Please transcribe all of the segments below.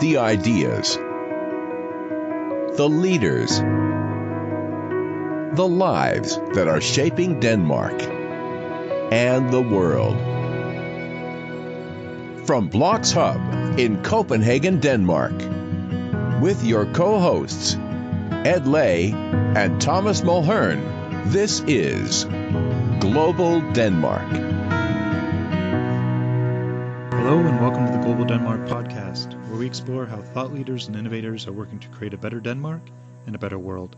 the ideas, the leaders, the lives that are shaping Denmark and the world. From BLOXHUB in Copenhagen, Denmark, with your co hosts, Ed Lay and Thomas Mulhern, this is Global Denmark. Hello, and welcome to the Global Denmark podcast, explore how thought leaders and innovators are working to create a better Denmark and a better world.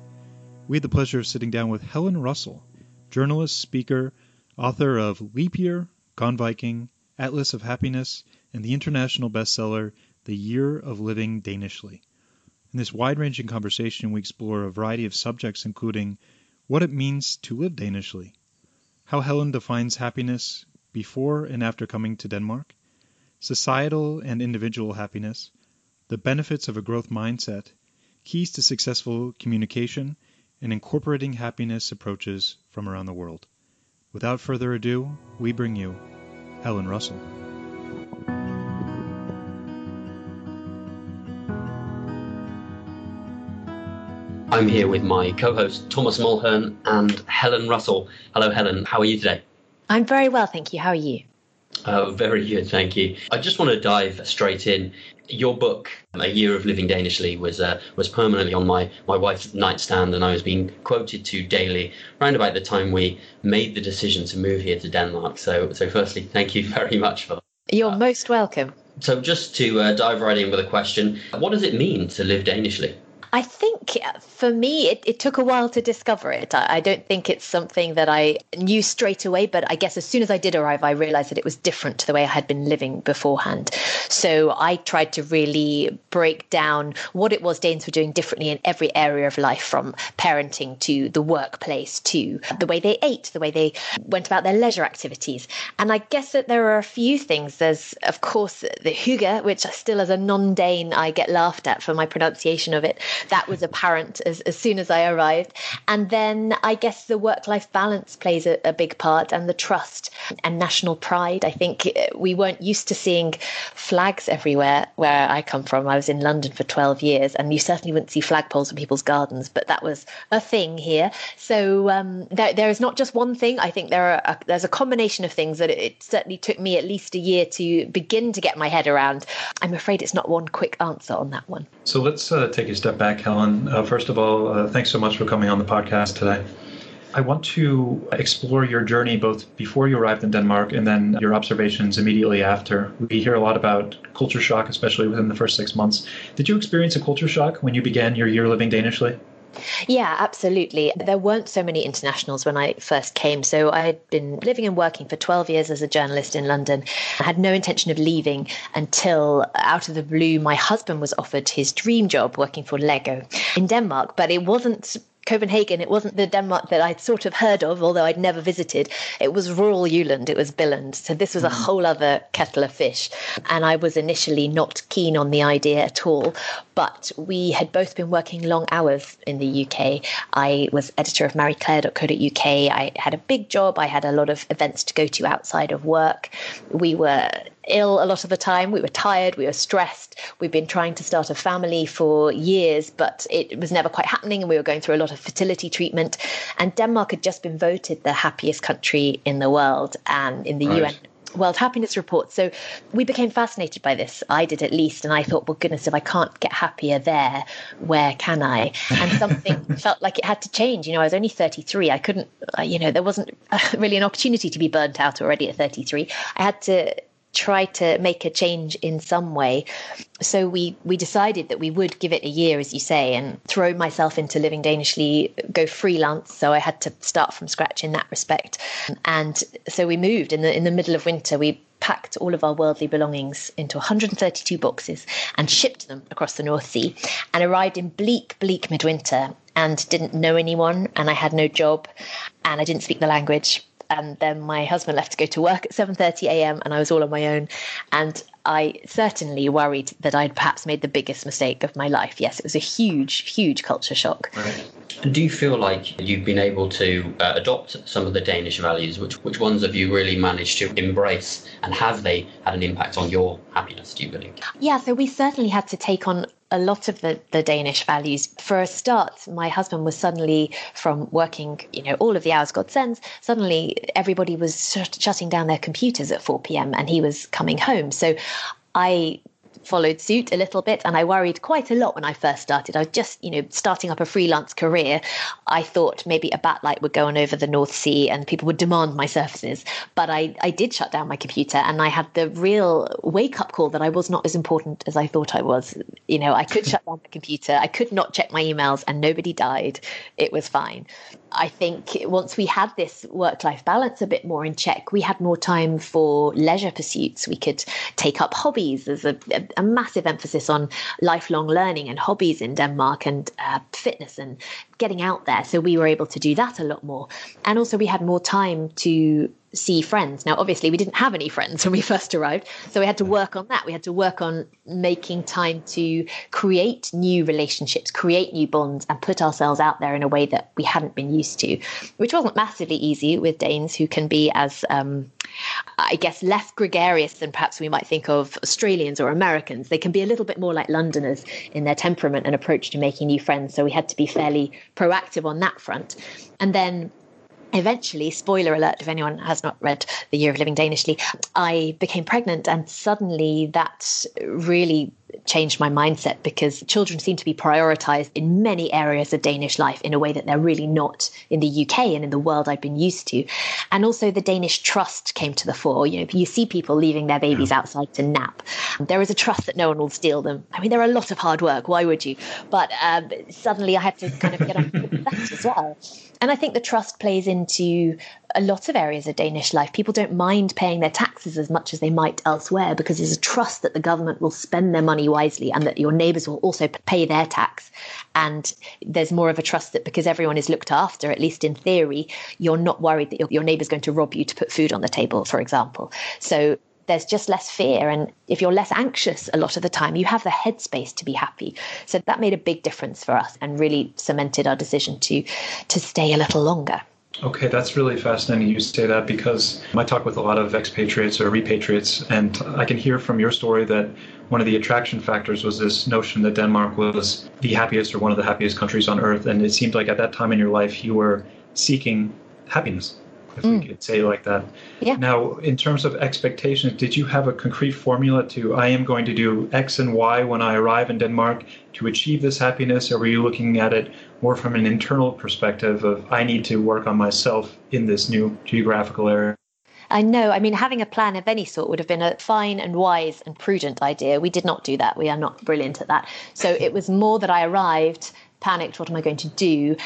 We had the pleasure of sitting down with Helen Russell, journalist, speaker, author of Leap Year, Gone Viking, Atlas of Happiness, and the international bestseller The Year of Living Danishly. In this wide ranging conversation, we explore a variety of subjects, including what it means to live Danishly, how Helen defines happiness before and after coming to Denmark, societal and individual happiness, the benefits of a growth mindset, keys to successful communication, and incorporating happiness approaches from around the world. Without further ado, we bring you Helen Russell. I'm here with my co host, Thomas Mulhern and Helen Russell. Hello, Helen. How are you today? I'm very well, thank you. How are you? Oh, very good, thank you. I just want to dive straight in. Your book, A Year of Living Danishly, was uh, was permanently on my, my wife's nightstand, and I was being quoted to daily around about the time we made the decision to move here to Denmark. So, so firstly, thank you very much for that. You're most welcome. So, just to uh, dive right in with a question, what does it mean to live Danishly? I think uh, for me, it, it, took a while to discover it. I, I, don't think it's something that I knew straight away, but I guess as soon as I did arrive, I realized that it was different to the way I had been living beforehand. So I tried to really break down what it was Danes were doing differently in every area of life, from parenting to the workplace to the way they ate, the way they went about their leisure activities. And I guess that there are a few things. There's, of course, the hygge, which still as a non Dane, I get laughed at for my pronunciation of it that was apparent as, as soon as I arrived. And then I guess the work life balance plays a, a, big part and the trust and national pride. I think uh, we weren't used to seeing flags everywhere where I come from. I was in London for 12 years and you certainly wouldn't see flagpoles in people's gardens, but that was a thing here. So um, there, there is not just one thing. I think there are a, there's a combination of things that it, certainly took me at least a year to begin to get my head around. I'm afraid it's not one quick answer on that one. So let's uh, take a step back, Helen. Uh, first of all, uh, thanks so much for coming on the podcast today. I want to explore your journey both before you arrived in Denmark and then your observations immediately after. We hear a lot about culture shock, especially within the first six months. Did you experience a culture shock when you began your year living Danishly? Yeah, absolutely. There weren't so many internationals when I first came. So I had been living and working for 12 years as a journalist in London. I had no intention of leaving until, out of the blue, my husband was offered his dream job working for Lego in Denmark. But it wasn't Copenhagen. It wasn't the Denmark that I'd sort of heard of, although I'd never visited. It was rural Jylland. It was Billund. So this was a mm. whole other kettle of fish. And I was initially not keen on the idea at all. But we had both been working long hours in the UK. I was editor of marieclaire.co.uk. I had a big job. I had a lot of events to go to outside of work. We were ill a lot of the time. We were tired, we were stressed. We've been trying to start a family for years, but it was never quite happening. And we were going through a lot of fertility treatment. And Denmark had just been voted the happiest country in the world and in the right. UN World Happiness Report. So we became fascinated by this. I did at least. And I thought, well, goodness, if I can't get happier there, where can I? And something felt like it had to change. You know, I was only 33. I couldn't, uh, you know, there wasn't really an opportunity to be burnt out already at 33. I had to try to make a change in some way. So we we decided that we would give it a year, as you say, and throw myself into living Danishly, go freelance. So I had to start from scratch in that respect. And so we moved in the in the middle of winter. We packed all of our worldly belongings into 132 boxes and shipped them across the North Sea and arrived in bleak, bleak midwinter and didn't know anyone and I had no job and I didn't speak the language and then my husband left to go to work at 7:30 a.m. and I was all on my own and I certainly worried that I'd perhaps made the biggest mistake of my life. Yes, it was a huge, huge culture shock. Right. And do you feel like you've been able to uh, adopt some of the Danish values? Which which ones have you really managed to embrace, and have they had an impact on your happiness? Do you believe? Yeah, so we certainly had to take on a lot of the, the Danish values. For a start, my husband was suddenly from working, you know, all of the hours God sends, suddenly everybody was shutting down their computers at 4 p.m. and he was coming home. So I followed suit a little bit and I worried quite a lot when I first started. I was just, you know, starting up a freelance career. I thought maybe a bat light would go on over the North Sea and people would demand my services. But I, I did shut down my computer and I had the real wake up call that I was not as important as I thought I was. You know, I could shut down my computer, I could not check my emails and nobody died. It was fine. I think once we had this work life balance a bit more in check, we had more time for leisure pursuits. We could take up hobbies. There's a, a, a massive emphasis on lifelong learning and hobbies in Denmark and uh, fitness and getting out there. So we were able to do that a lot more. And also, we had more time to see friends. Now, obviously, we didn't have any friends when we first arrived, so we had to work on that. We had to work on making time to create new relationships, create new bonds, and put ourselves out there in a way that we hadn't been used to, which wasn't massively easy with Danes who can be as um, I guess, less gregarious than perhaps we might think of Australians or Americans. They can be a little bit more like Londoners in their temperament and approach to making new friends. So we had to be fairly proactive on that front. And then eventually, spoiler alert if anyone has not read The Year of Living Danishly, I became pregnant, and suddenly that really changed my mindset because children seem to be prioritized in many areas of Danish life in a way that they're really not in the UK and in the world I've been used to. And also the Danish trust came to the fore. You know, you see people leaving their babies outside to nap. There is a trust that no one will steal them. I mean, there are a lot of hard work. Why would you? But um, suddenly I had to kind of get on with that as well. And I think the trust plays into a lot of areas of Danish life. People don't mind paying their taxes as much as they might elsewhere because there's a trust that the government will spend their money wisely and that your neighbours will also pay their tax. And there's more of a trust that because everyone is looked after, at least in theory, you're not worried that your, your neighbour's going to rob you to put food on the table, for example. So there's just less fear. And if you're less anxious a lot of the time, you have the headspace to be happy. So that made a big difference for us and really cemented our decision to to stay a little longer. Okay, that's really fascinating you say that because I talk with a lot of expatriates or repatriates, and I can hear from your story that one of the attraction factors was this notion that Denmark was the happiest or one of the happiest countries on earth. And it seemed like at that time in your life, you were seeking happiness if mm. we could say like that. Yeah. Now, in terms of expectations, did you have a concrete formula to I am going to do X and Y when I arrive in Denmark to achieve this happiness, or were you looking at it more from an internal perspective of I need to work on myself in this new geographical area? I know. I mean, having a plan of any sort would have been a fine and wise and prudent idea. We did not do that. We are not brilliant at that. So it was more that I arrived panicked what am i going to do?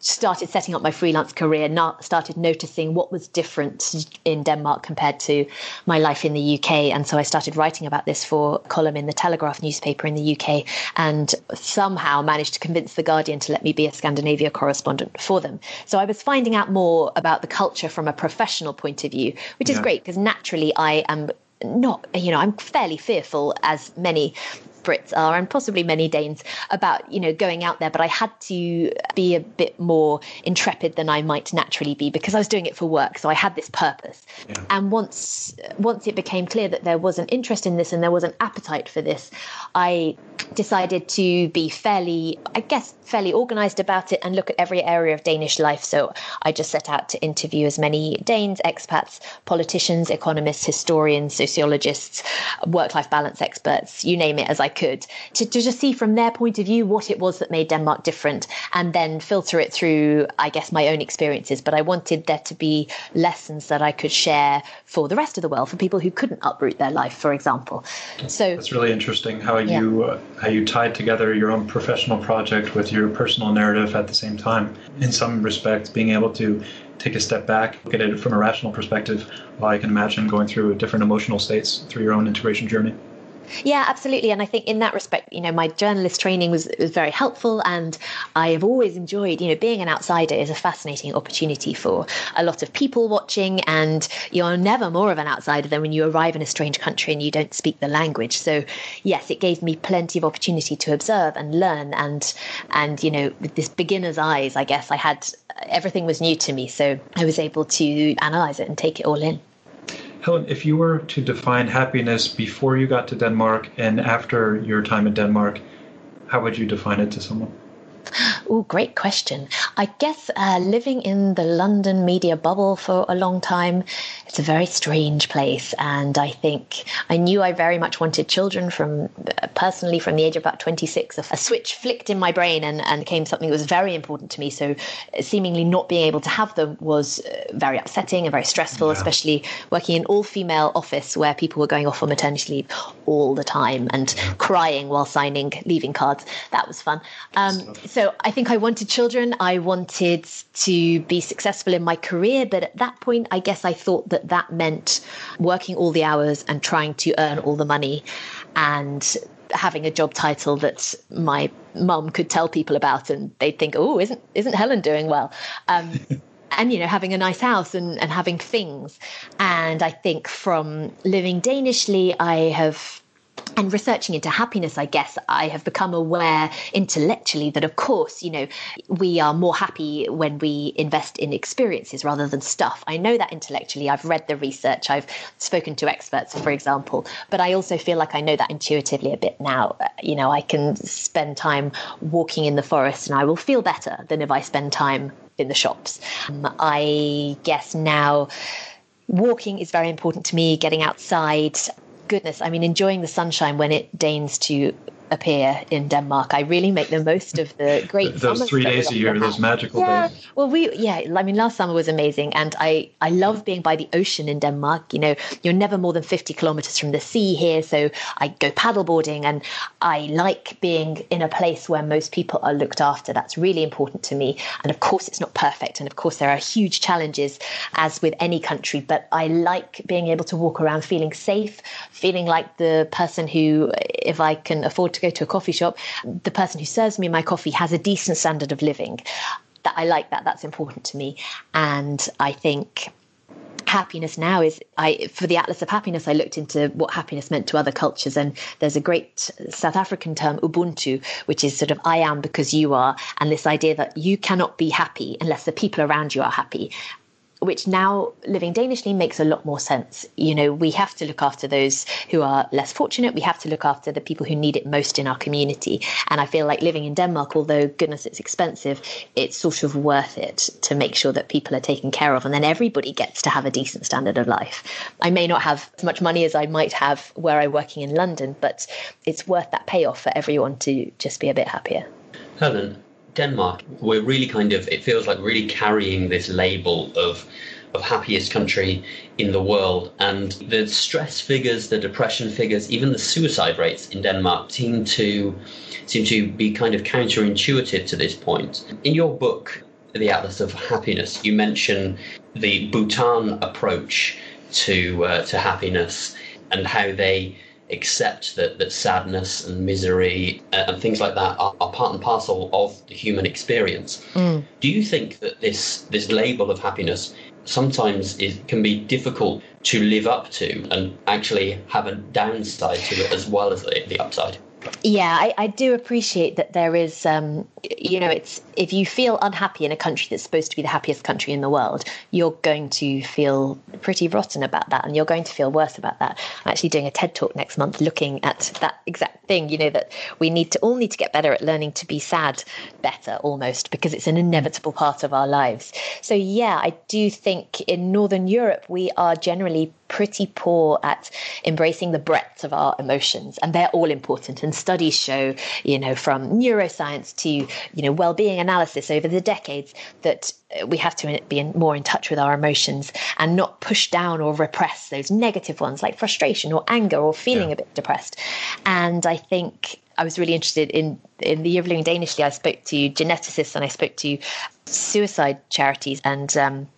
Started setting up my freelance career not started noticing what was different in denmark compared to my life in the uk and so i started writing about this for a column in the telegraph newspaper in the uk and somehow managed to convince the guardian to let me be a scandinavia correspondent for them. So i was finding out more about the culture from a professional point of view which is yeah. great because naturally i am not you know i'm fairly fearful as many Brits are, and possibly many Danes, about you know going out there. But I had to be a bit more intrepid than I might naturally be because I was doing it for work. So I had this purpose. Yeah. And once once it became clear that there was an interest in this and there was an appetite for this, I decided to be fairly, I guess, fairly organised about it and look at every area of Danish life. So I just set out to interview as many Danes, expats, politicians, economists, historians, sociologists, work-life balance experts, you name it, as I could, to, to just see from their point of view what it was that made Denmark different and then filter it through, I guess, my own experiences. But I wanted there to be lessons that I could share for the rest of the world, for people who couldn't uproot their life, for example. So that's really interesting how yeah. you uh, how you tied together your own professional project with your personal narrative at the same time. In some respects, being able to take a step back, look at it from a rational perspective, well, I can imagine going through different emotional states through your own integration journey. Yeah, absolutely. And I think in that respect, you know, my journalist training was was very helpful, and I have always enjoyed, you know, being an outsider is a fascinating opportunity for a lot of people watching, and you're never more of an outsider than when you arrive in a strange country and you don't speak the language. So, yes, it gave me plenty of opportunity to observe and learn, and and you know, with this beginner's eyes, I guess I had everything was new to me, so I was able to analyze it and take it all in. Helen, if you were to define happiness before you got to Denmark and after your time in Denmark, how would you define it to someone? Oh, great question. I guess uh, living in the London media bubble for a long time, it's a very strange place. And I think I knew I very much wanted children from personally from the age of about 26. A, switch flicked in my brain and, and came something that was very important to me. So seemingly not being able to have them was uh, very upsetting and very stressful, yeah. especially working in all female office where people were going off on maternity leave all the time and crying while signing leaving cards. That was fun. Um, so I think I wanted children. I wanted to be successful in my career. But at that point, I guess I thought that that meant working all the hours and trying to earn all the money and having a job title that my mum could tell people about and they'd think, oh, isn't, isn't Helen doing well? Um, and you know having a nice house and, and having things and i think from living danishly i have and researching into happiness, I guess I have become aware intellectually that, of course, you know, we are more happy when we invest in experiences rather than stuff. I know that intellectually. I've read the research, I've spoken to experts, for example, but I also feel like I know that intuitively a bit now. You know, I can spend time walking in the forest and I will feel better than if I spend time in the shops. Um, I guess now walking is very important to me, getting outside goodness, I mean, enjoying the sunshine when it deigns to appear in Denmark. I really make the most of the great those three days a year, those magical yeah. days. Well, we yeah, I mean, last summer was amazing, and I I love being by the ocean in Denmark. You know, you're never more than fifty kilometers from the sea here, so I go paddleboarding, and I like being in a place where most people are looked after. That's really important to me. And of course, it's not perfect, and of course, there are huge challenges, as with any country. But I like being able to walk around feeling safe, feeling like the person who, if I can afford to to go to a coffee shop, the person who serves me my coffee has a decent standard of living. That I like that. That's important to me. And I think happiness now is I for the Atlas of Happiness I looked into what happiness meant to other cultures and there's a great South African term ubuntu which is sort of I am because you are and this idea that you cannot be happy unless the people around you are happy which now living danishly makes a lot more sense. You know, we have to look after those who are less fortunate. We have to look after the people who need it most in our community. And I feel like living in Denmark, although goodness, it's expensive, it's sort of worth it to make sure that people are taken care of. And then everybody gets to have a decent standard of life. I may not have as much money as I might have where I'm working in London, but it's worth that payoff for everyone to just be a bit happier. Helen, Denmark, we're really kind of, it feels like really carrying this label of of happiest country in the world. And the stress figures, the depression figures, even the suicide rates in Denmark seem to seem to be kind of counterintuitive to this point. In your book, The Atlas of Happiness, you mention the Bhutan approach to uh, to happiness and how they accept that, that sadness and misery uh, and things like that are, are, part and parcel of the human experience. Mm. Do you think that this this label of happiness sometimes it can be difficult to live up to and actually have a downside to it as well as the, the upside? Yeah, I, I, do appreciate that there is, um, you know, it's if you feel unhappy in a country that's supposed to be the happiest country in the world, you're going to feel pretty rotten about that, and you're going to feel worse about that. I'm actually doing a TED talk next month looking at that exact thing. You know, that we need to all need to get better at learning to be sad better, almost because it's an inevitable part of our lives. So yeah, I do think in Northern Europe we are generally pretty poor at embracing the breadth of our emotions, and they're all important. And studies show, you know, from neuroscience to you know well-being analysis over the decades that uh, we have to be more in touch with our emotions and not push down or repress those negative ones like frustration or anger or feeling yeah. a bit depressed. And I think I was really interested in in the year of living danishly. I spoke to geneticists and I spoke to suicide charities and um,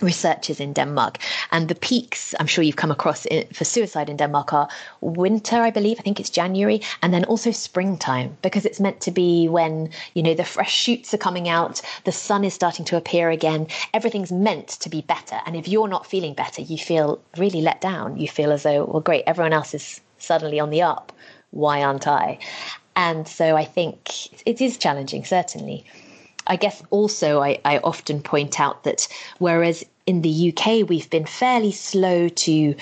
researchers in Denmark. And the peaks, I'm sure you've come across for suicide in Denmark, are winter, I believe. I think it's January, and then also springtime because it's meant to be when you know the fresh shoots are coming out, the sun is starting to appear again. Everything's meant to be better, and if you're not feeling better, you feel really let down. You feel as though, well, great, everyone else is suddenly on the up. Why aren't I? And so I think it is challenging, certainly. I guess also I, I often point out that whereas in the UK, we've been fairly slow to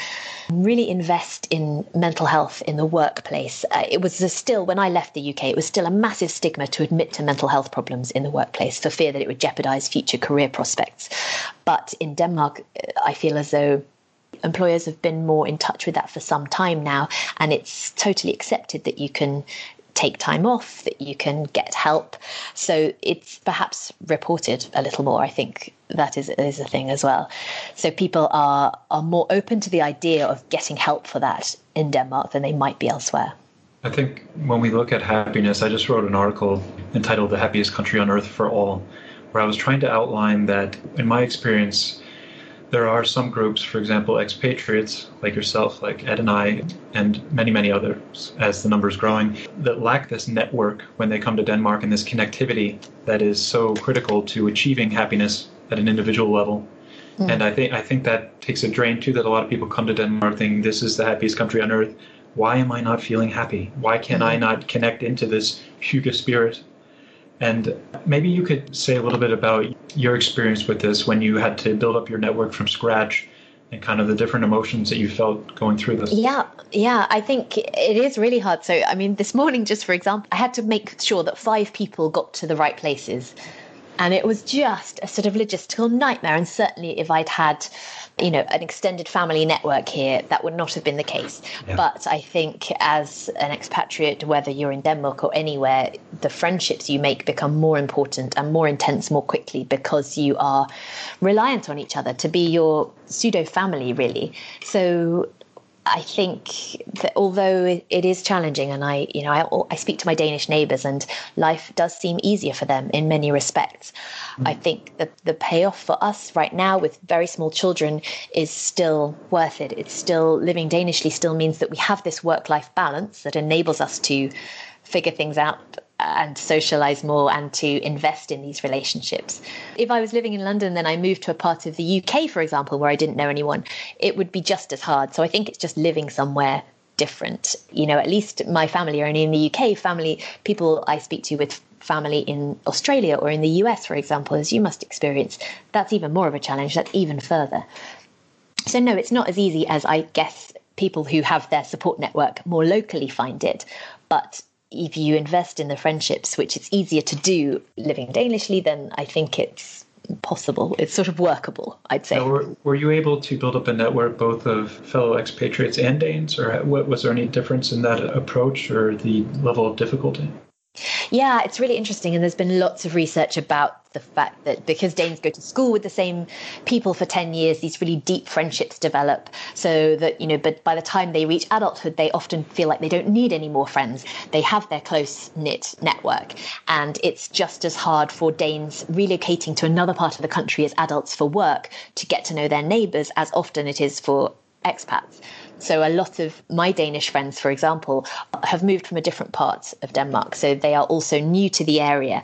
really invest in mental health in the workplace. Uh, it was still, when I left the UK, it was still a massive stigma to admit to mental health problems in the workplace for fear that it would jeopardize future career prospects. But in Denmark, uh, I feel as though employers have been more in touch with that for some time now, and it's totally accepted that you can take time off, that you can get help. So it's perhaps reported a little more. I think that is is a thing as well. So people are are more open to the idea of getting help for that in Denmark than they might be elsewhere. I think when we look at happiness, I just wrote an article entitled "The Happiest Country on Earth for All," where I was trying to outline that, in my experience, there are some groups, for example, expatriates like yourself, like Ed and I, and many, many others, as the numbers growing, that lack this network when they come to Denmark and this connectivity that is so critical to achieving happiness at an individual level. Mm. And I think I think that takes a drain too. That a lot of people come to Denmark thinking this is the happiest country on earth. Why am I not feeling happy? Why can mm. I not connect into this hygge spirit and maybe you could say a little bit about your experience with this when you had to build up your network from scratch and kind of the different emotions that you felt going through this. Yeah, yeah, I think it is really hard. So, I mean, this morning, just for example, I had to make sure that five people got to the right places. And it was just a sort of logistical nightmare. And certainly, if I'd had you know, an extended family network here, that would not have been the case. Yeah. But I think as an expatriate, whether you're in Denmark or anywhere, the friendships you make become more important and more intense more quickly because you are reliant on each other to be your pseudo family, really. So I think that although it is challenging, and I, you know, I, I speak to my Danish neighbours, and life does seem easier for them in many respects. Mm. I think that the payoff for us right now with very small children is still worth it. It's still living Danishly still means that we have this work-life balance that enables us to figure things out and socialize more and to invest in these relationships. If I was living in London, then I moved to a part of the UK, for example, where I didn't know anyone, it would be just as hard. So I think it's just living somewhere different. You know, at least my family are only in the UK. Family, people I speak to with family in Australia or in the US, for example, as you must experience, that's even more of a challenge. That's even further. So, no, it's not as easy as I guess people who have their support network more locally find it. But if you invest in the friendships, which it's easier to do living Danishly, then I think it's possible. It's sort of workable, I'd say. Now, were, were, you able to build up a network both of fellow expatriates and Danes, or what, was there any difference in that approach or the level of difficulty? Yeah, it's really interesting. And there's been lots of research about the fact that because Danes go to school with the same people for 10 years, these really deep friendships develop. So that, you know, but by the time they reach adulthood, they often feel like they don't need any more friends. They have their close knit network. And it's just as hard for Danes relocating to another part of the country as adults for work to get to know their neighbours as often it is for expats. So a lot of my Danish friends, for example, have moved from a different part of Denmark. So they are also new to the area.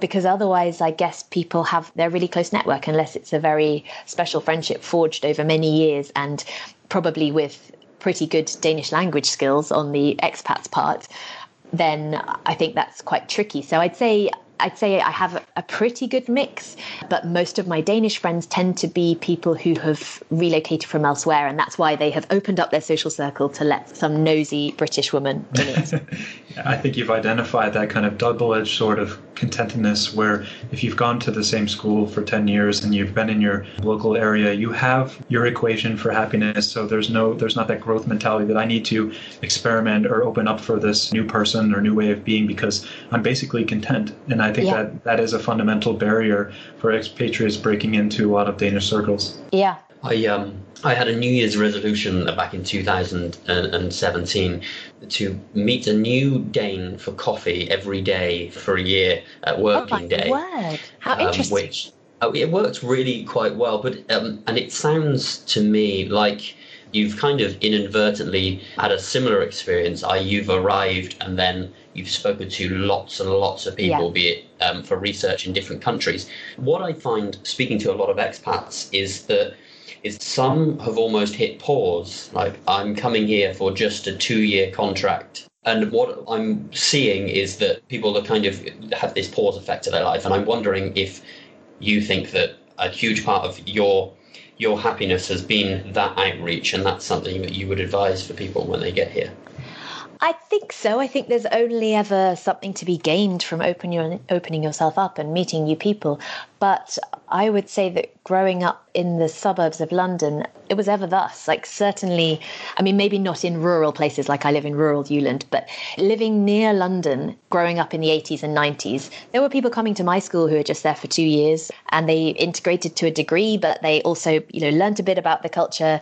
Because otherwise, I guess people have their really close network, unless it's a very special friendship forged over many years and probably with pretty good Danish language skills on the expat's part, then I think that's quite tricky. So I'd say I'd say I have a pretty good mix, but most of my Danish friends tend to be people who have relocated from elsewhere, and that's why they have opened up their social circle to let some nosy British woman in it. I think you've identified that kind of double edged sort of contentedness where if you've gone to the same school for 10 years and you've been in your local area, you have your equation for happiness. So there's no, there's not that growth mentality that I need to experiment or open up for this new person or new way of being because I'm basically content. And I think yeah. that that is a fundamental barrier for expatriates breaking into a lot of Danish circles. Yeah. I um I had a New Year's resolution back in 2017 to meet a new Dane for coffee every day for a year at working oh day. Word. How um, interesting. Which Oh, it worked really quite well, but um, and it sounds to me like you've kind of inadvertently had a similar experience. I you've arrived and then you've spoken to lots and lots of people, Yeah. be it um, for research in different countries. What I find speaking to a lot of expats is that is some have almost hit pause. Like I'm coming here for just a two-year contract. And what I'm seeing is that people are kind of have this pause effect to their life, and I'm wondering if you think that a huge part of your your happiness has been that outreach, and that's something that you would advise for people when they get here. I think so. I think there's only ever something to be gained from open your, opening yourself up and meeting new people. But I would say that growing up in the suburbs of London, it was ever thus. Like, certainly, I mean, maybe not in rural places like I live in rural Jylland, but living near London, growing up in the 80s and 90s, there were people coming to my school who were just there for two years and they integrated to a degree, but they also, you know, learnt a bit about the culture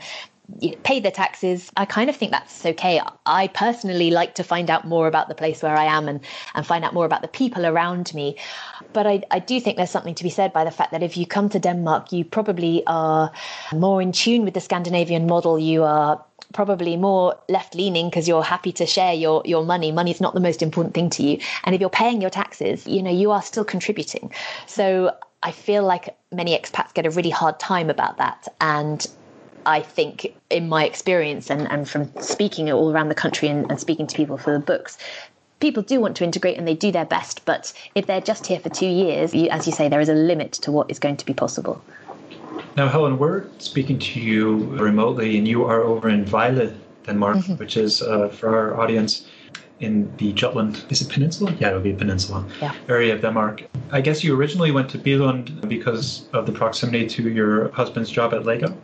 know, their taxes. I kind of think that's okay. I personally like to find out more about the place where I am and, and find out more about the people around me. But I, I do think there's something to be said by the fact that if you come to Denmark, you probably are more in tune with the Scandinavian model. You are probably more left leaning because you're happy to share your your money money's not the most important thing to you and if you're paying your taxes you know you are still contributing so i feel like many expats get a really hard time about that and I think, in my experience and, and from speaking all around the country and, and speaking to people for the books, people do want to integrate and they do their best. But if they're just here for two years, you, as you say, there is a limit to what is going to be possible. Now, Helen, we're speaking to you remotely, and you are over in Vejle, Denmark, which is uh, for our audience in the Jutland. Is it peninsula? Yeah, it would be a peninsula Yeah. area of Denmark. I guess you originally went to Billund because of the proximity to your husband's job at Lego.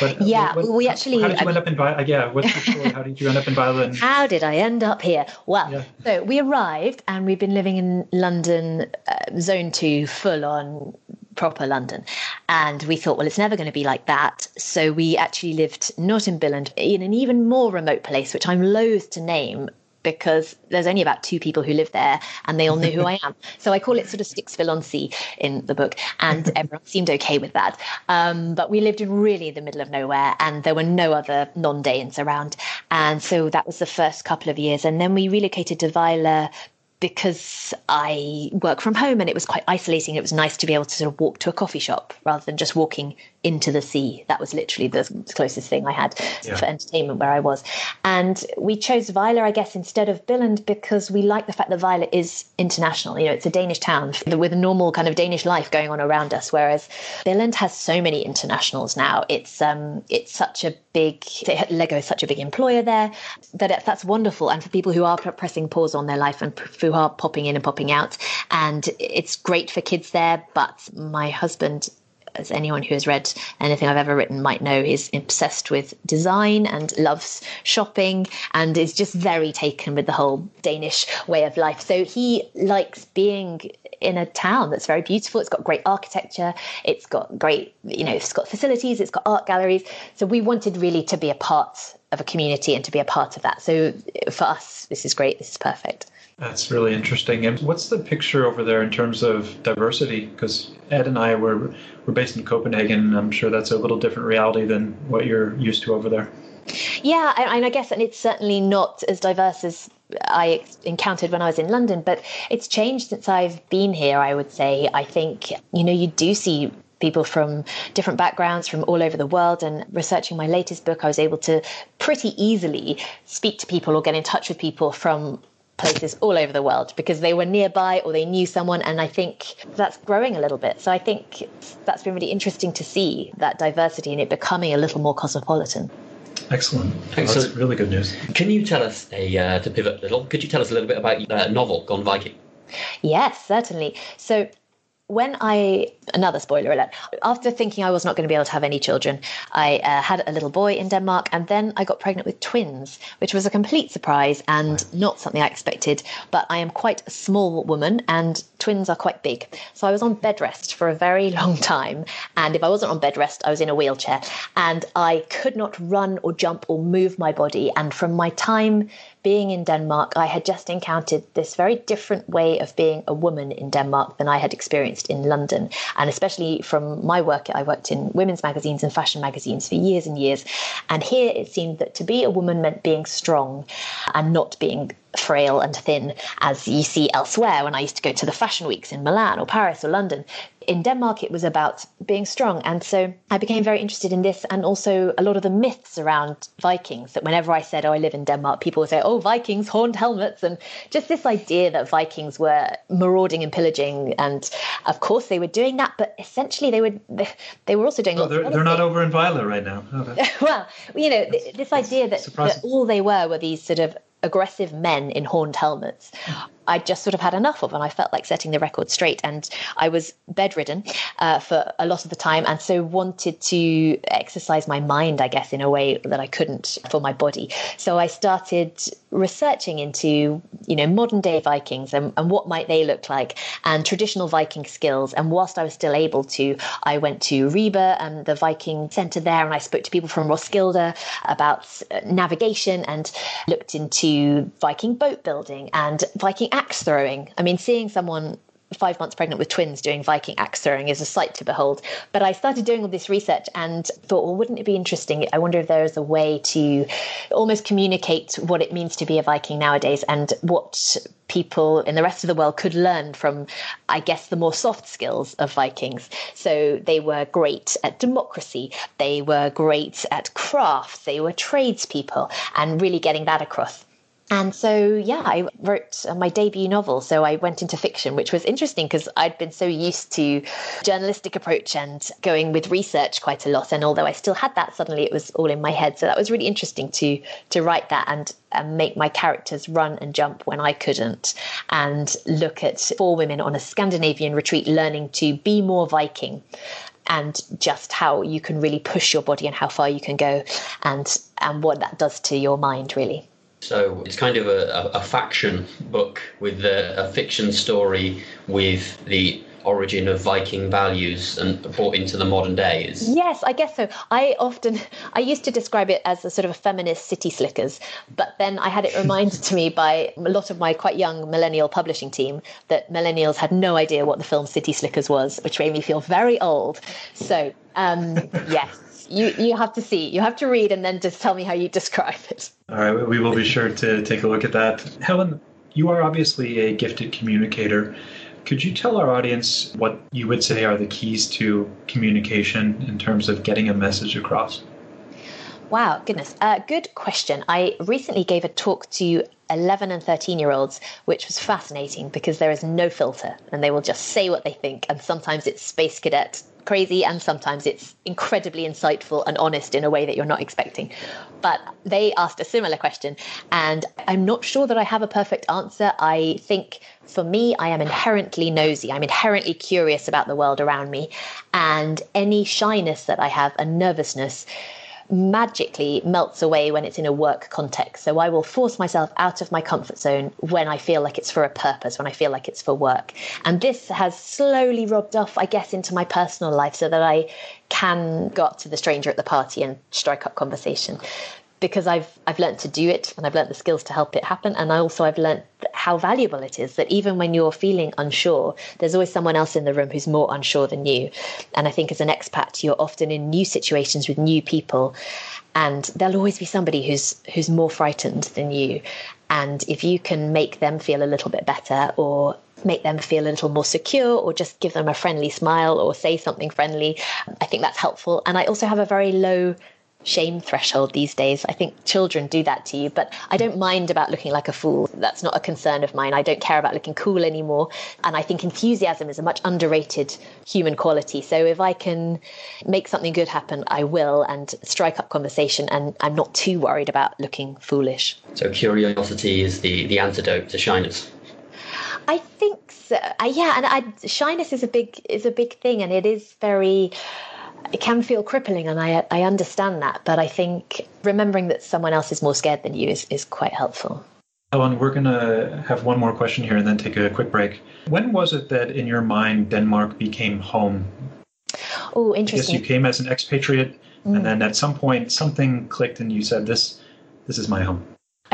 But uh, Yeah, we actually- How did you I end up in Vejle? Yeah, what's the story? how did you end up in? And, How did I end up here? Well, Yeah. so we arrived and we've been living in London, uh, zone two, full on proper London. And we thought, well, it's never going to be like that. So we actually lived not in Billund, in an even more remote place, which I'm loath to name because there's only about two people who live there and they all know who I am. So I call it sort of Sticksville on Sea in the book, and everyone seemed okay with that. Um, but we lived in really the middle of nowhere and there were no other non Danes around. And so that was the first couple of years. And then we relocated to Vejle because I work from home and it was quite isolating. It was nice to be able to sort of walk to a coffee shop rather than just walking into the sea. That was literally the closest thing I had Yeah. for entertainment where I was. And we chose Vejle, I guess, instead of Billund because we like the fact that Vejle is international. You know, it's a Danish town with a normal kind of Danish life going on around us, whereas Billund has so many internationals now. It's um, it's such a big Lego is such a big employer there that it, that's wonderful. And for people who are pressing pause on their life and who are popping in and popping out, and it's great for kids there. But my husband as anyone who has read anything I've ever written might know, is obsessed with design and loves shopping and is just very taken with the whole Danish way of life. So he likes being in a town that's very beautiful. It's got great architecture. It's got great, you know, it's got facilities. It's got art galleries. So we wanted really to be a part of a community and to be a part of that. So for us, this is great. This is perfect. That's really interesting. And what's the picture over there in terms of diversity? Because Ed and I were we're based in Copenhagen, and I'm sure that's a little different reality than what you're used to over there. Yeah, and I guess, and it's certainly not as diverse as I encountered when I was in London, but it's changed since I've been here. I would say. I think you know you do see people from different backgrounds from all over the world. And researching my latest book, I was able to pretty easily speak to people or get in touch with people from places all over the world because they were nearby or they knew someone and i think that's growing a little bit so i think that's been really interesting to see that diversity and it becoming a little more cosmopolitan Excellent. Well, Excellent. that's really good news. Can you tell us a uh, to pivot a little? Could you tell us a little bit about the novel Gone Viking? Yes, certainly. So when I, another spoiler alert, after thinking I was not going to be able to have any children, I uh, had a little boy in Denmark and then I got pregnant with twins, which was a complete surprise and not something I expected. But I am quite a small woman and twins are quite big. So I was on bed rest for a very long time. And if I wasn't on bed rest, I was in a wheelchair and I could not run or jump or move my body. And from my time being in Denmark, I had just encountered this very different way of being a woman in Denmark than I had experienced in London. And especially from my work, I worked in women's magazines and fashion magazines for years and years. And here it seemed that to be a woman meant being strong and not being frail and thin as you see elsewhere when I used to go to the fashion weeks in Milan or Paris or London in Denmark, it was about being strong. And so I became very interested in this and also a lot of the myths around Vikings. That whenever I said, Oh, I live in Denmark, people would say, Oh, Vikings, horned helmets. And just this idea that Vikings were marauding and pillaging. And of course, they were doing that, but essentially, they were they were also doing. Oh, they're, they're not over in Vejle right now. Oh, okay. well, you know, this idea that, that all they were were these sort of aggressive men in horned helmets. I just sort of had enough of, and I felt like setting the record straight. And I was bedridden uh, for a lot of the time, and so wanted to exercise my mind, I guess, in a way that I couldn't for my body. So I started researching into, you know, modern day Vikings and, and what might they look like, and traditional Viking skills. And whilst I was still able to, I went to Ribe and the Viking Centre there, and I spoke to people from Roskilde about navigation and looked into Viking boat building and Viking axe throwing. I mean, seeing someone five months pregnant with twins doing Viking axe throwing is a sight to behold. But I started doing all this research and thought, well, wouldn't it be interesting? I wonder if there is a way to almost communicate what it means to be a Viking nowadays and what people in the rest of the world could learn from, I guess, the more soft skills of Vikings. So they were great at democracy, they were great at craft, they were tradespeople, and really getting that across. And so, yeah, I wrote my debut novel. So I went into fiction, which was interesting because I'd been so used to journalistic approach and going with research quite a lot. And although I still had that, suddenly it was all in my head. So that was really interesting to to write that and, and make my characters run and jump when I couldn't, and look at four women on a Scandinavian retreat learning to be more Viking and just how you can really push your body and how far you can go and and what that does to your mind really so it's kind of a, a, a faction book with a, a, fiction story with the origin of Viking values and brought into the modern days. Yes, I guess so. I often, I used to describe it as a sort of a feminist city slickers, but then I had it reminded to me by a lot of my quite young millennial publishing team that millennials had no idea what the film City Slickers was, which made me feel very old. So, um, yes you you have to see, you have to read, and then just tell me how you describe it. All right, we will be sure to take a look at that. Helen, you are obviously a gifted communicator. Could you tell our audience what you would say are the keys to communication in terms of getting a message across? Wow, goodness. Uh, good question. I recently gave a talk to 11 and 13 year olds, which was fascinating because there is no filter and they will just say what they think. And sometimes it's Space Cadet crazy and sometimes it's incredibly insightful and honest in a way that you're not expecting. But they asked a similar question, and I'm not sure that I have a perfect answer. I think for me, I am inherently nosy. I'm inherently curious about the world around me, and any shyness that I have and nervousness magically melts away when it's in a work context. So I will force myself out of my comfort zone when I feel like it's for a purpose, when I feel like it's for work. And this has slowly rubbed off, I guess, into my personal life so that I can go up to the stranger at the party and strike up conversation because I've I've learned to do it and I've learned the skills to help it happen. And I also I've learned how valuable it is that even when you're feeling unsure there's always someone else in the room who's more unsure than you. And I think as an expat you're often in new situations with new people and there'll always be somebody who's who's more frightened than you. And if you can make them feel a little bit better or make them feel a little more secure or just give them a friendly smile or say something friendly I think that's helpful. And I also have a very low shame threshold these days. I think children do that to you, but I don't mind about looking like a fool. That's not a concern of mine. I don't care about looking cool anymore. And I think enthusiasm is a much underrated human quality. So if I can make something good happen, I will and strike up conversation. And I'm not too worried about looking foolish. So curiosity is the, the antidote to shyness. I think so. Uh, yeah, and I, shyness is a big is a big thing, and it is very it can feel crippling, and I I understand that. But I think remembering that someone else is more scared than you is is quite helpful. Helen, we're going to have one more question here and then take a quick break. When was it that, in your mind, Denmark became home? Oh, interesting. Yes, you came as an expatriate, mm. and then at some point something clicked, and you said, "This, this is my home."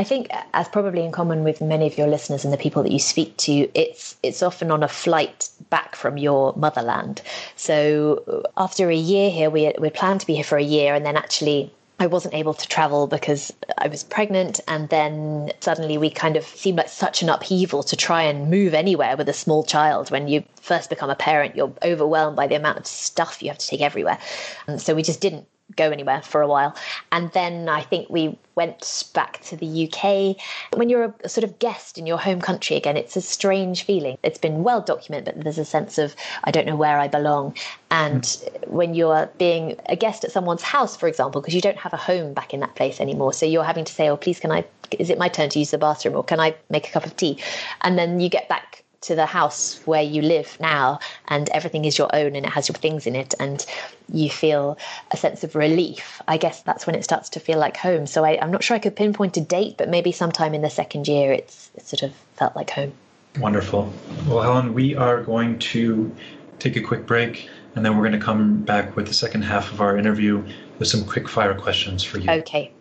I think, as probably in common with many of your listeners and the people that you speak to, it's it's often on a flight back from your motherland. So uh, after a year here, we we planned to be here for a year, and then actually I wasn't able to travel because I was pregnant. And then suddenly we kind of seemed like such an upheaval to try and move anywhere with a small child. When you first become a parent, you're overwhelmed by the amount of stuff you have to take everywhere. And so we just didn't go anywhere for a while. And then I think we went back to the UK. When you're a sort of guest in your home country again, it's a strange feeling. It's been well documented, but there's a sense of, I don't know where I belong. And mm. when you're being a guest at someone's house, for example, because you don't have a home back in that place anymore, so you're having to say, oh, please, can I, is it my turn to use the bathroom or can I make a cup of tea? And then you get back to the house where you live now and everything is your own and it has your things in it and you feel a sense of relief. I guess that's when it starts to feel like home. So I, am not sure i could pinpoint a date but maybe sometime in the second year it's it sort of felt like home. Wonderful. Well helen we are going to take a quick break and then we're going to come back with the second half of our interview with some quick fire questions for you. Okay.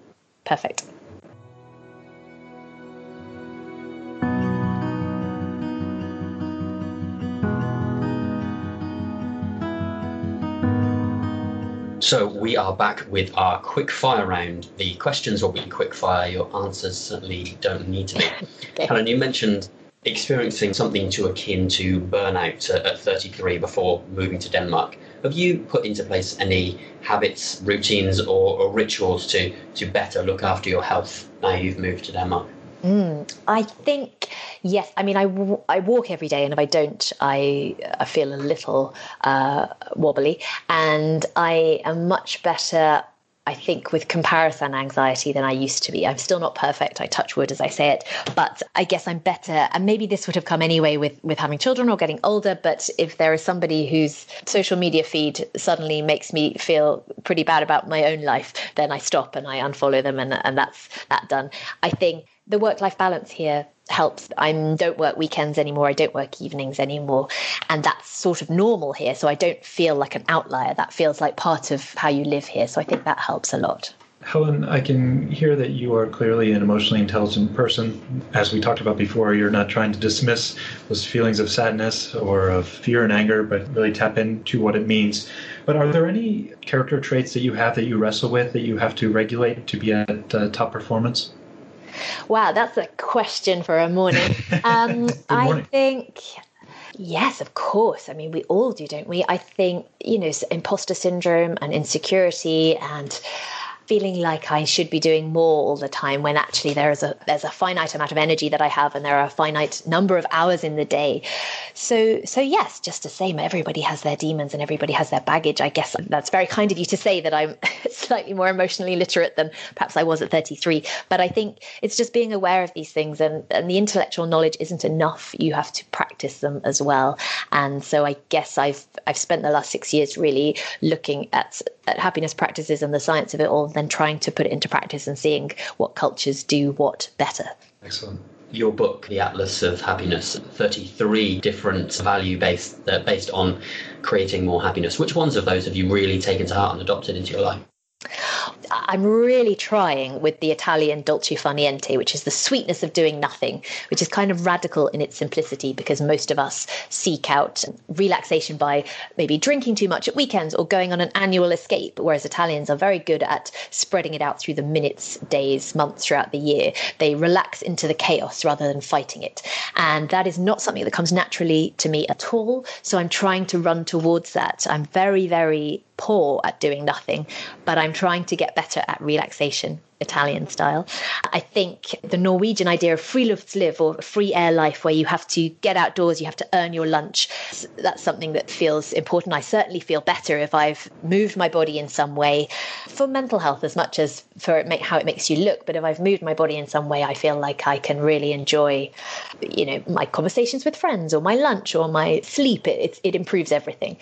Perfect So we are back with our quick fire round. The questions will be quick fire. Your answers certainly don't need to be. okay. Helen, you mentioned experiencing something to akin to burnout at 33 before moving to Denmark. Have you put into place any habits, routines, or, or rituals to to better look after your health now you've moved to Denmark? Mm, I think yes. I mean, I, w- I walk every day, and if I don't, I I feel a little uh, wobbly, and I am much better. I think with comparison anxiety than I used to be. I'm still not perfect. I touch wood as I say it, but I guess I'm better. And maybe this would have come anyway with with having children or getting older. But if there is somebody whose social media feed suddenly makes me feel pretty bad about my own life, then I stop and I unfollow them, and and that's that done. I think the work life balance here helps. I don't work weekends anymore. I don't work evenings anymore. And that's sort of normal here. So I don't feel like an outlier. That feels like part of how you live here. So I think that helps a lot. Helen, I can hear that you are clearly an emotionally intelligent person. As we talked about before, you're not trying to dismiss those feelings of sadness or of fear and anger, but really tap into what it means. But are there any character traits that you have that you wrestle with that you have to regulate to be at uh, top performance? Wow, that's a question for a morning. Um, morning. I think Yes, of course. I mean, we all do, don't we? I think, you know, imposter syndrome and insecurity and feeling like I should be doing more all the time when actually there is a there's a finite amount of energy that I have and there are a finite number of hours in the day. So so yes, just the same. Everybody has their demons and everybody has their baggage. I guess that's very kind of you to say that I'm slightly more emotionally literate than perhaps I was at 33. But I think it's just being aware of these things and, and the intellectual knowledge isn't enough. You have to practice them as well. And so I guess I've I've spent the last six years really looking at, at happiness practices and the science of it all then trying to put it into practice and seeing what cultures do what better. Excellent your book, The Atlas of Happiness, 33 different value based uh, based on creating more happiness. Which ones of those have you really taken to heart and adopted into your life? I'm really trying with the Italian dolce far niente, which is the sweetness of doing nothing, which is kind of radical in its simplicity because most of us seek out relaxation by maybe drinking too much at weekends or going on an annual escape, whereas Italians are very good at spreading it out through the minutes, days, months throughout the year. They relax into the chaos rather than fighting it. And that is not something that comes naturally to me at all. So I'm trying to run towards that. I'm very, very poor at doing nothing, but I'm trying to get better at relaxation. Italian style. I think the Norwegian idea of friluftsliv or free air life, where you have to get outdoors, you have to earn your lunch, that's something that feels important. I certainly feel better if I've moved my body in some way for mental health as much as for it how it makes you look. But if I've moved my body in some way, I feel like I can really enjoy, you know, my conversations with friends or my lunch or my sleep. It, it, it improves everything.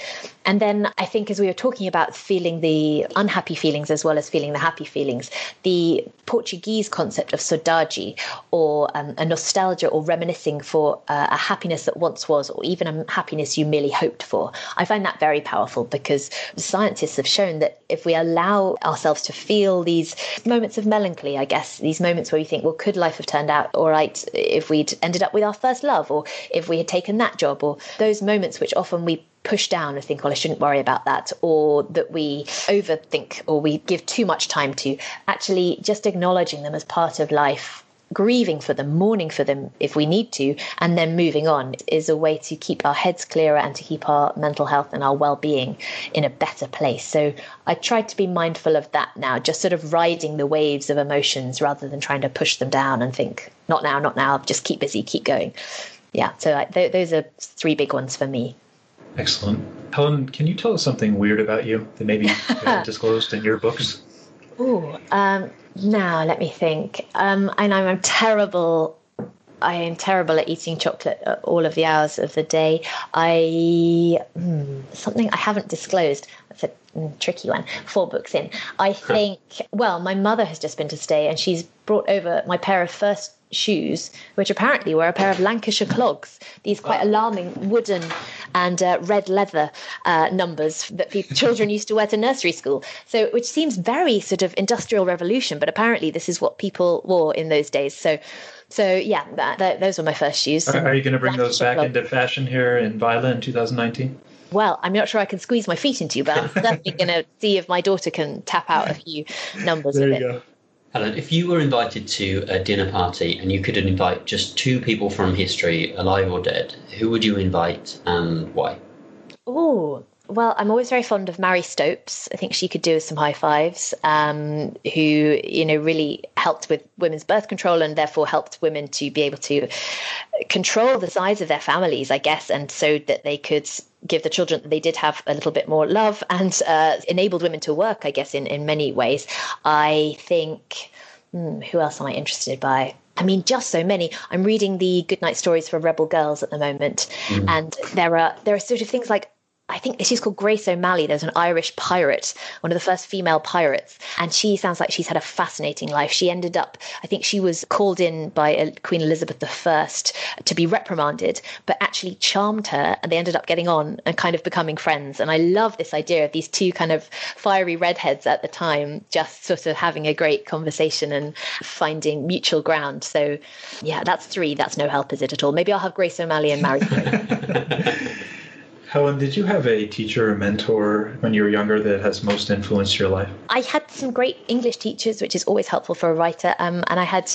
And then I think as we were talking about feeling the unhappy feelings as well as feeling the happy feelings, the the Portuguese concept of saudade, or um, a nostalgia or reminiscing for uh, a happiness that once was, or even a happiness you merely hoped for. I find that very powerful because scientists have shown that if we allow ourselves to feel these moments of melancholy, I guess, these moments where we think, well, could life have turned out all right if we'd ended up with our first love, or if we had taken that job, or those moments which often we push down and think, well, I shouldn't worry about that, or that we overthink or we give too much time to, actually just acknowledging them as part of life grieving for them, mourning for them if we need to, and then moving on is a way to keep our heads clearer and to keep our mental health and our well being in a better place. So I try to be mindful of that now, just sort of riding the waves of emotions rather than trying to push them down and think, not now, not now, just keep busy, keep going. Yeah, so th- those are three big ones for me. Excellent. Helen, can you tell us something weird about you that maybe disclosed in your books? Oh, um, now let me think. Um, and I'm, I'm terrible. I am terrible at eating chocolate at all of the hours of the day. I hmm, something I haven't disclosed. That's a mm, tricky one. Four books in. I think. Well, my mother has just been to stay, and she's brought over my pair of first shoes, which apparently were a pair of Lancashire clogs. These quite alarming wooden and uh, red leather uh, numbers that people, children used to wear to nursery school. So, which seems very sort of industrial revolution, but apparently this is what people wore in those days. So, so yeah, that, that, those were my first shoes. Are, are you going to bring those back into fashion here in Vejle in 2019? Well, I'm not sure I can squeeze my feet into, you, but I'm definitely going to see if my daughter can tap out a few numbers. There you it. go. Helen, if you were invited to a dinner party and you could invite just two people from history, alive or dead, who would you invite and why? Oh, well, I'm always very fond of Marie Stopes. I think she could do with some high fives. Um, who you know really helped with women's birth control and therefore helped women to be able to control the size of their families, I guess, and so that they could give the children they did have a little bit more love and uh, enabled women to work. I guess in in many ways. I think. Hmm, who else am I interested by? I mean, just so many. I'm reading the Goodnight Stories for Rebel Girls at the moment, mm. and there are there are sort of things like I think she's called Grace O'Malley. There's an Irish pirate, one of the first female pirates, and she sounds like she's had a fascinating life. She ended up, I think she was called in by uh, Queen Elizabeth I to be reprimanded, but actually charmed her, and they ended up getting on and kind of becoming friends. And I love this idea of these two kind of fiery redheads at the time just sort of having a great conversation and finding mutual ground. So, yeah, that's three. That's no help, is it at all? Maybe I'll have Grace O'Malley and Mary. Helen, did you have a teacher or mentor when you were younger that has most influenced your life? I had some great English teachers, which is always helpful for a writer. Um, and I had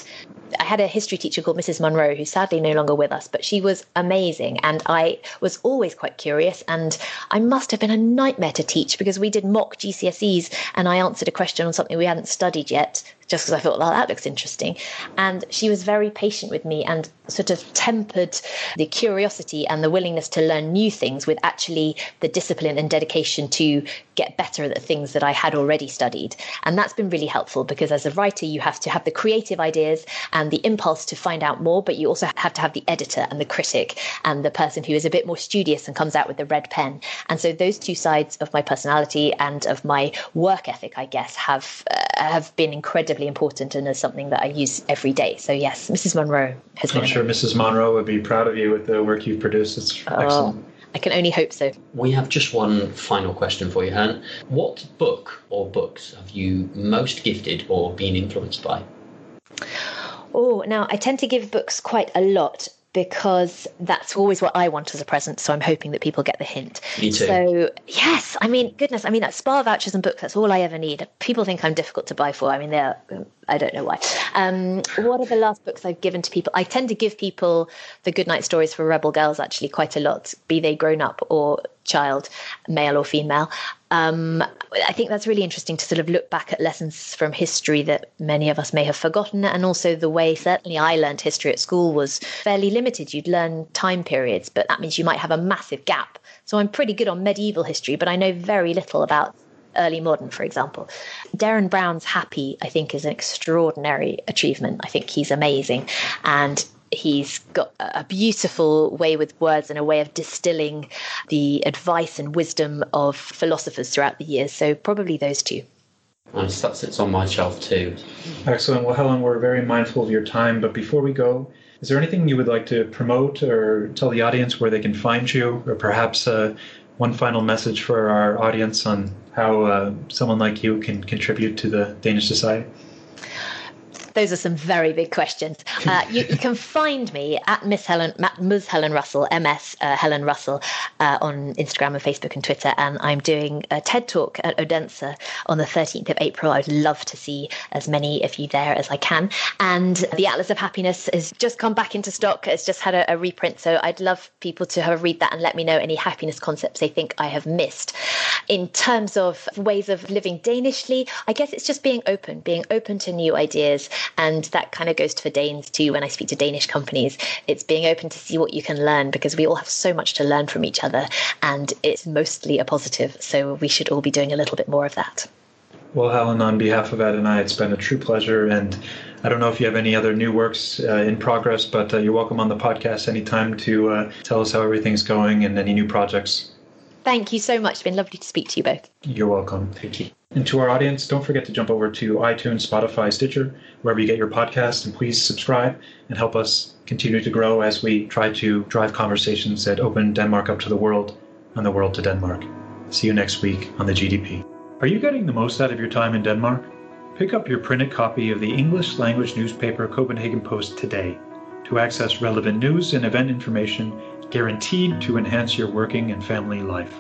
I had a history teacher called Mrs. Monroe, who's sadly no longer with us, but she was amazing. And I was always quite curious. And I must have been a nightmare to teach because we did mock GCSEs and I answered a question on something we hadn't studied yet just because I thought, well, that looks interesting. And she was very patient with me and sort of tempered the curiosity and the willingness to learn new things with actually the discipline and dedication to get better at the things that I had already studied. And that's been really helpful because as a writer, you have to have the creative ideas and the impulse to find out more, but you also have to have the editor and the critic and the person who is a bit more studious and comes out with the red pen. And so those two sides of my personality and of my work ethic, I guess, have uh, have been incredibly important and is something that I use every day. So yes, Mrs. Monroe has been. I'm sure Mrs. Monroe would be proud of you with the work you've produced. It's oh, excellent. I can only hope so. We have just one final question for you, Helen. What book or books have you most gifted or been influenced by? Oh, now I tend to give books quite a lot because that's always what I want as a present. So I'm hoping that people get the hint. Me too. So yes, I mean, goodness, I mean, that spa vouchers and books, that's all I ever need. People think I'm difficult to buy for. I mean, they're, I don't know why. Um, what are the last books I've given to people? I tend to give people the Goodnight Stories for Rebel Girls actually quite a lot, be they grown up or child, male or female. Um, I think that's really interesting to sort of look back at lessons from history that many of us may have forgotten, and also the way certainly I learned history at school was fairly limited. You'd learn time periods, but that means you might have a massive gap. So I'm pretty good on medieval history, but I know very little about early modern, for example. Derren Brown's Happy, I think, is an extraordinary achievement. I think he's amazing. And he's got a beautiful way with words and a way of distilling the advice and wisdom of philosophers throughout the years. So probably those two. And that sits on my shelf too. Excellent. Well, Helen, we're very mindful of your time, but before we go, is there anything you would like to promote or tell the audience where they can find you, or perhaps uh, one final message for our audience on how uh, someone like you can contribute to the Danish Society? Those are some very big questions. Uh, you, you, can find me at Miss Helen, Ms. Helen Russell, MS uh, Helen Russell, uh, on Instagram and Facebook and Twitter. And I'm doing a TED talk at Odense on the 13th of April. I'd love to see as many of you there as I can. And the Atlas of Happiness has just come back into stock. It's just had a, a reprint. So I'd love people to have a read that and let me know any happiness concepts they think I have missed. In terms of ways of living Danishly, I guess it's just being open, being open to new ideas and that kind of goes for Danes too when I speak to Danish companies. It's being open to see what you can learn because we all have so much to learn from each other and it's mostly a positive. So we should all be doing a little bit more of that. Well, Helen, on behalf of Ed and I, it's been a true pleasure. And I don't know if you have any other new works uh, in progress, but uh, you're welcome on the podcast anytime to uh, tell us how everything's going and any new projects. Thank you so much. It's been lovely to speak to you both. You're welcome. Thank you. And to our audience, don't forget to jump over to iTunes, Spotify, Stitcher, wherever you get your podcast, and please subscribe and help us continue to grow as we try to drive conversations that open Denmark up to the world and the world to Denmark. See you next week on the GDP. Are you getting the most out of your time in Denmark? Pick up your printed copy of the English language newspaper Copenhagen Post today to access relevant news and event information guaranteed to enhance your working and family life.